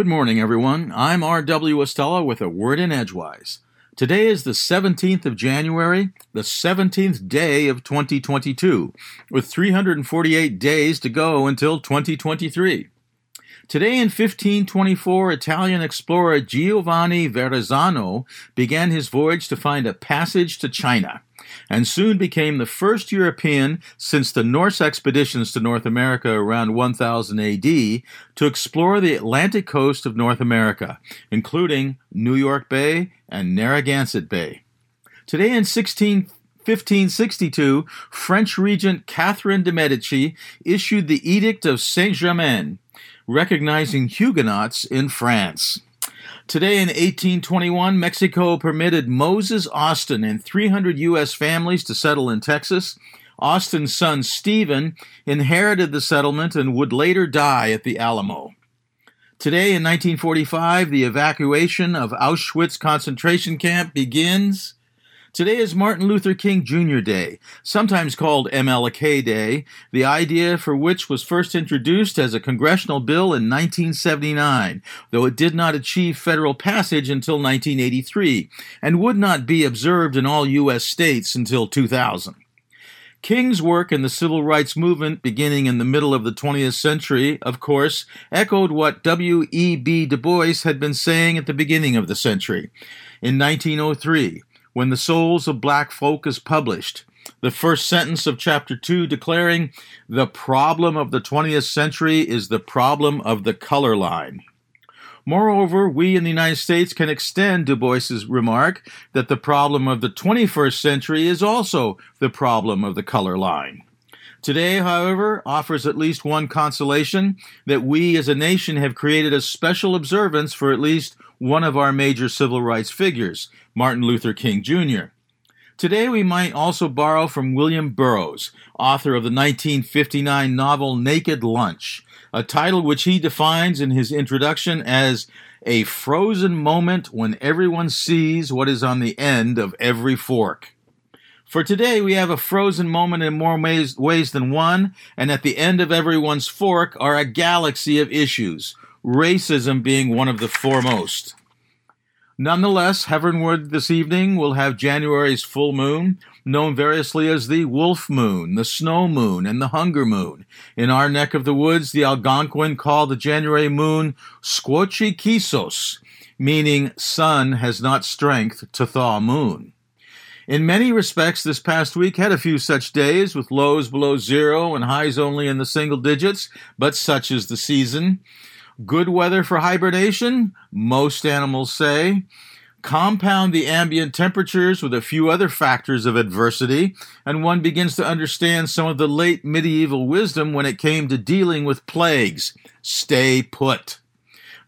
Good morning, everyone. I'm R.W. Estella with a word in Edgewise. Today is the 17th of January, the 17th day of 2022, with 348 days to go until 2023. Today in 1524, Italian explorer Giovanni Verrazzano began his voyage to find a passage to China, and soon became the first European since the Norse expeditions to North America around 1000 AD to explore the Atlantic coast of North America, including New York Bay and Narragansett Bay. Today in 16 1562, French regent Catherine de' Medici issued the Edict of Saint Germain, recognizing Huguenots in France. Today in 1821, Mexico permitted Moses Austin and 300 U.S. families to settle in Texas. Austin's son Stephen inherited the settlement and would later die at the Alamo. Today in 1945, the evacuation of Auschwitz concentration camp begins. Today is Martin Luther King Jr. Day, sometimes called MLK Day, the idea for which was first introduced as a congressional bill in 1979, though it did not achieve federal passage until 1983, and would not be observed in all U.S. states until 2000. King's work in the civil rights movement beginning in the middle of the 20th century, of course, echoed what W.E.B. Du Bois had been saying at the beginning of the century. In 1903, when the souls of black folk is published. The first sentence of chapter 2 declaring the problem of the 20th century is the problem of the color line. Moreover, we in the United States can extend Du Bois's remark that the problem of the 21st century is also the problem of the color line. Today, however, offers at least one consolation that we as a nation have created a special observance for at least one of our major civil rights figures, Martin Luther King Jr. Today, we might also borrow from William Burroughs, author of the 1959 novel Naked Lunch, a title which he defines in his introduction as a frozen moment when everyone sees what is on the end of every fork. For today, we have a frozen moment in more ways, ways, than one, and at the end of everyone's fork are a galaxy of issues, racism being one of the foremost. Nonetheless, heavenward this evening we'll have January's full moon, known variously as the wolf moon, the snow moon, and the hunger moon. In our neck of the woods, the Algonquin call the January moon Squochee Kesos, meaning sun has not strength to thaw moon. In many respects, this past week had a few such days with lows below zero and highs only in the single digits, but such is the season. Good weather for hibernation, most animals say. Compound the ambient temperatures with a few other factors of adversity, and one begins to understand some of the late medieval wisdom when it came to dealing with plagues. Stay put.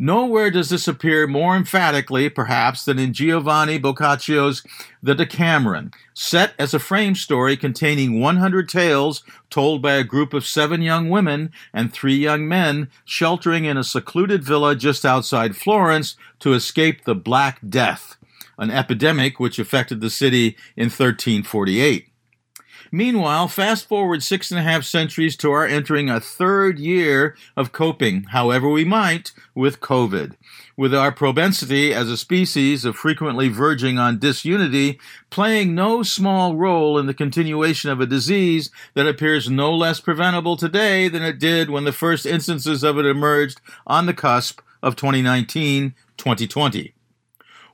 Nowhere does this appear more emphatically, perhaps, than in Giovanni Boccaccio's The Decameron, set as a frame story containing 100 tales told by a group of seven young women and three young men sheltering in a secluded villa just outside Florence to escape the Black Death, an epidemic which affected the city in 1348. Meanwhile, fast forward six and a half centuries to our entering a third year of coping, however we might, with COVID. With our propensity as a species of frequently verging on disunity playing no small role in the continuation of a disease that appears no less preventable today than it did when the first instances of it emerged on the cusp of 2019 2020.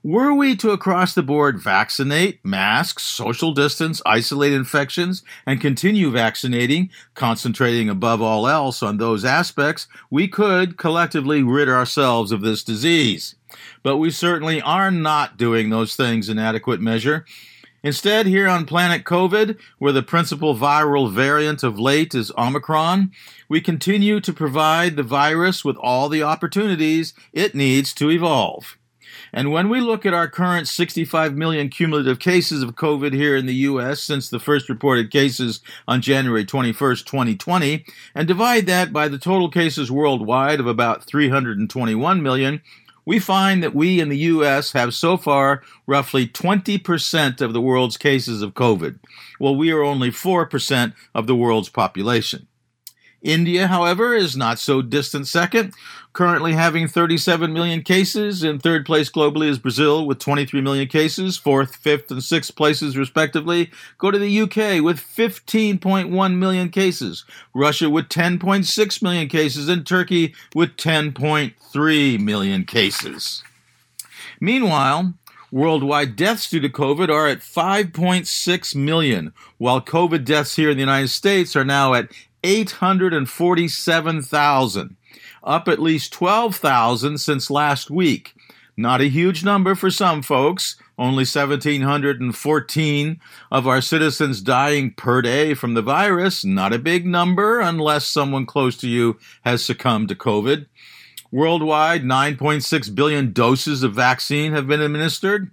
Were we to across the board vaccinate, mask, social distance, isolate infections, and continue vaccinating, concentrating above all else on those aspects, we could collectively rid ourselves of this disease. But we certainly are not doing those things in adequate measure. Instead, here on planet COVID, where the principal viral variant of late is Omicron, we continue to provide the virus with all the opportunities it needs to evolve. And when we look at our current 65 million cumulative cases of COVID here in the U.S. since the first reported cases on January 21st, 2020, and divide that by the total cases worldwide of about 321 million, we find that we in the U.S. have so far roughly 20% of the world's cases of COVID, while we are only 4% of the world's population. India, however, is not so distant second, currently having 37 million cases. In third place globally is Brazil with 23 million cases. Fourth, fifth, and sixth places, respectively, go to the UK with 15.1 million cases, Russia with 10.6 million cases, and Turkey with 10.3 million cases. Meanwhile, Worldwide deaths due to COVID are at 5.6 million, while COVID deaths here in the United States are now at 847,000, up at least 12,000 since last week. Not a huge number for some folks, only 1,714 of our citizens dying per day from the virus. Not a big number unless someone close to you has succumbed to COVID. Worldwide, 9.6 billion doses of vaccine have been administered.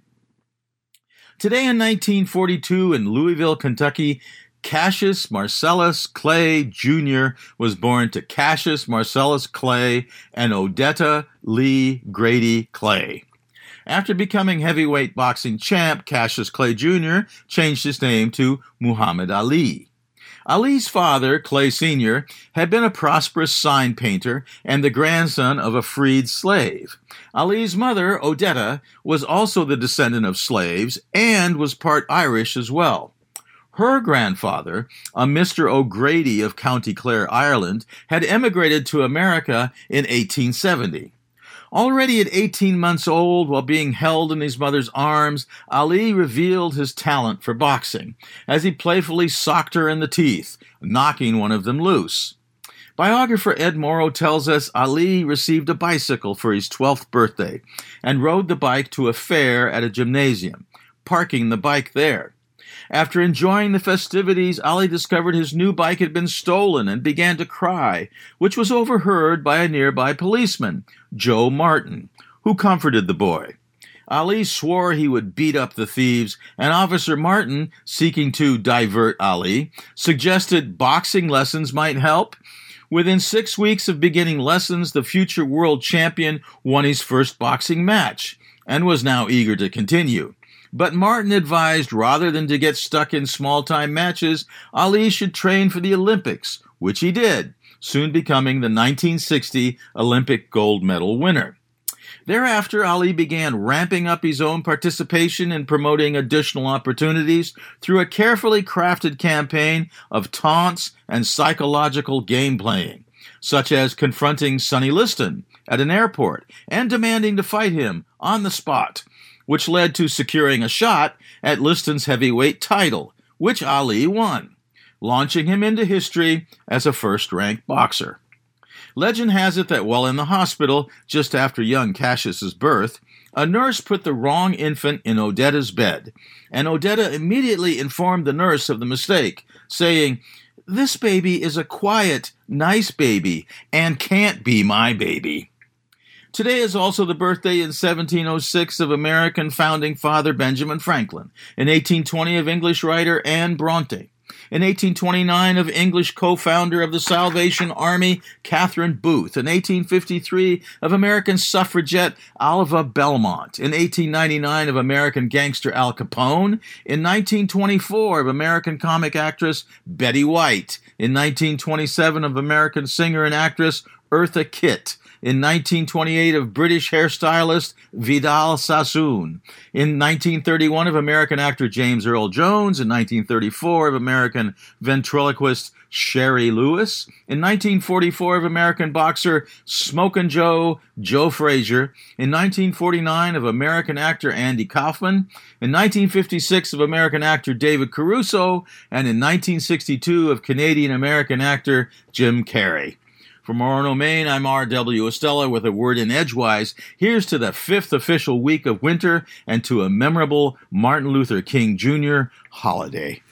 Today in 1942 in Louisville, Kentucky, Cassius Marcellus Clay Jr. was born to Cassius Marcellus Clay and Odetta Lee Grady Clay. After becoming heavyweight boxing champ, Cassius Clay Jr. changed his name to Muhammad Ali. Ali's father, Clay Sr., had been a prosperous sign painter and the grandson of a freed slave. Ali's mother, Odetta, was also the descendant of slaves and was part Irish as well. Her grandfather, a Mr. O'Grady of County Clare, Ireland, had emigrated to America in 1870. Already at 18 months old, while being held in his mother's arms, Ali revealed his talent for boxing as he playfully socked her in the teeth, knocking one of them loose. Biographer Ed Morrow tells us Ali received a bicycle for his 12th birthday and rode the bike to a fair at a gymnasium, parking the bike there. After enjoying the festivities, Ali discovered his new bike had been stolen and began to cry, which was overheard by a nearby policeman, Joe Martin, who comforted the boy. Ali swore he would beat up the thieves, and Officer Martin, seeking to divert Ali, suggested boxing lessons might help. Within six weeks of beginning lessons, the future world champion won his first boxing match and was now eager to continue. But Martin advised rather than to get stuck in small time matches, Ali should train for the Olympics, which he did, soon becoming the 1960 Olympic gold medal winner. Thereafter, Ali began ramping up his own participation in promoting additional opportunities through a carefully crafted campaign of taunts and psychological game playing, such as confronting Sonny Liston at an airport and demanding to fight him on the spot which led to securing a shot at Liston's heavyweight title, which Ali won, launching him into history as a first ranked boxer. Legend has it that while in the hospital just after young Cassius's birth, a nurse put the wrong infant in Odetta's bed, and Odetta immediately informed the nurse of the mistake, saying, This baby is a quiet, nice baby and can't be my baby. Today is also the birthday in 1706 of American founding father Benjamin Franklin, in 1820 of English writer Anne Bronte, in 1829 of English co-founder of the Salvation Army Catherine Booth, in 1853 of American suffragette Alva Belmont, in 1899 of American gangster Al Capone, in 1924 of American comic actress Betty White, in 1927 of American singer and actress Eartha Kitt, in 1928 of British hairstylist Vidal Sassoon, in 1931 of American actor James Earl Jones, in 1934 of American ventriloquist Shari Lewis, in 1944 of American boxer Smokin' Joe Joe Frazier, in 1949 of American actor Andy Kaufman, in 1956 of American actor David Caruso, and in 1962 of Canadian American actor Jim Carrey. From Orono, Maine, I'm R.W. Estella with a word in Edgewise. Here's to the fifth official week of winter and to a memorable Martin Luther King Jr. holiday.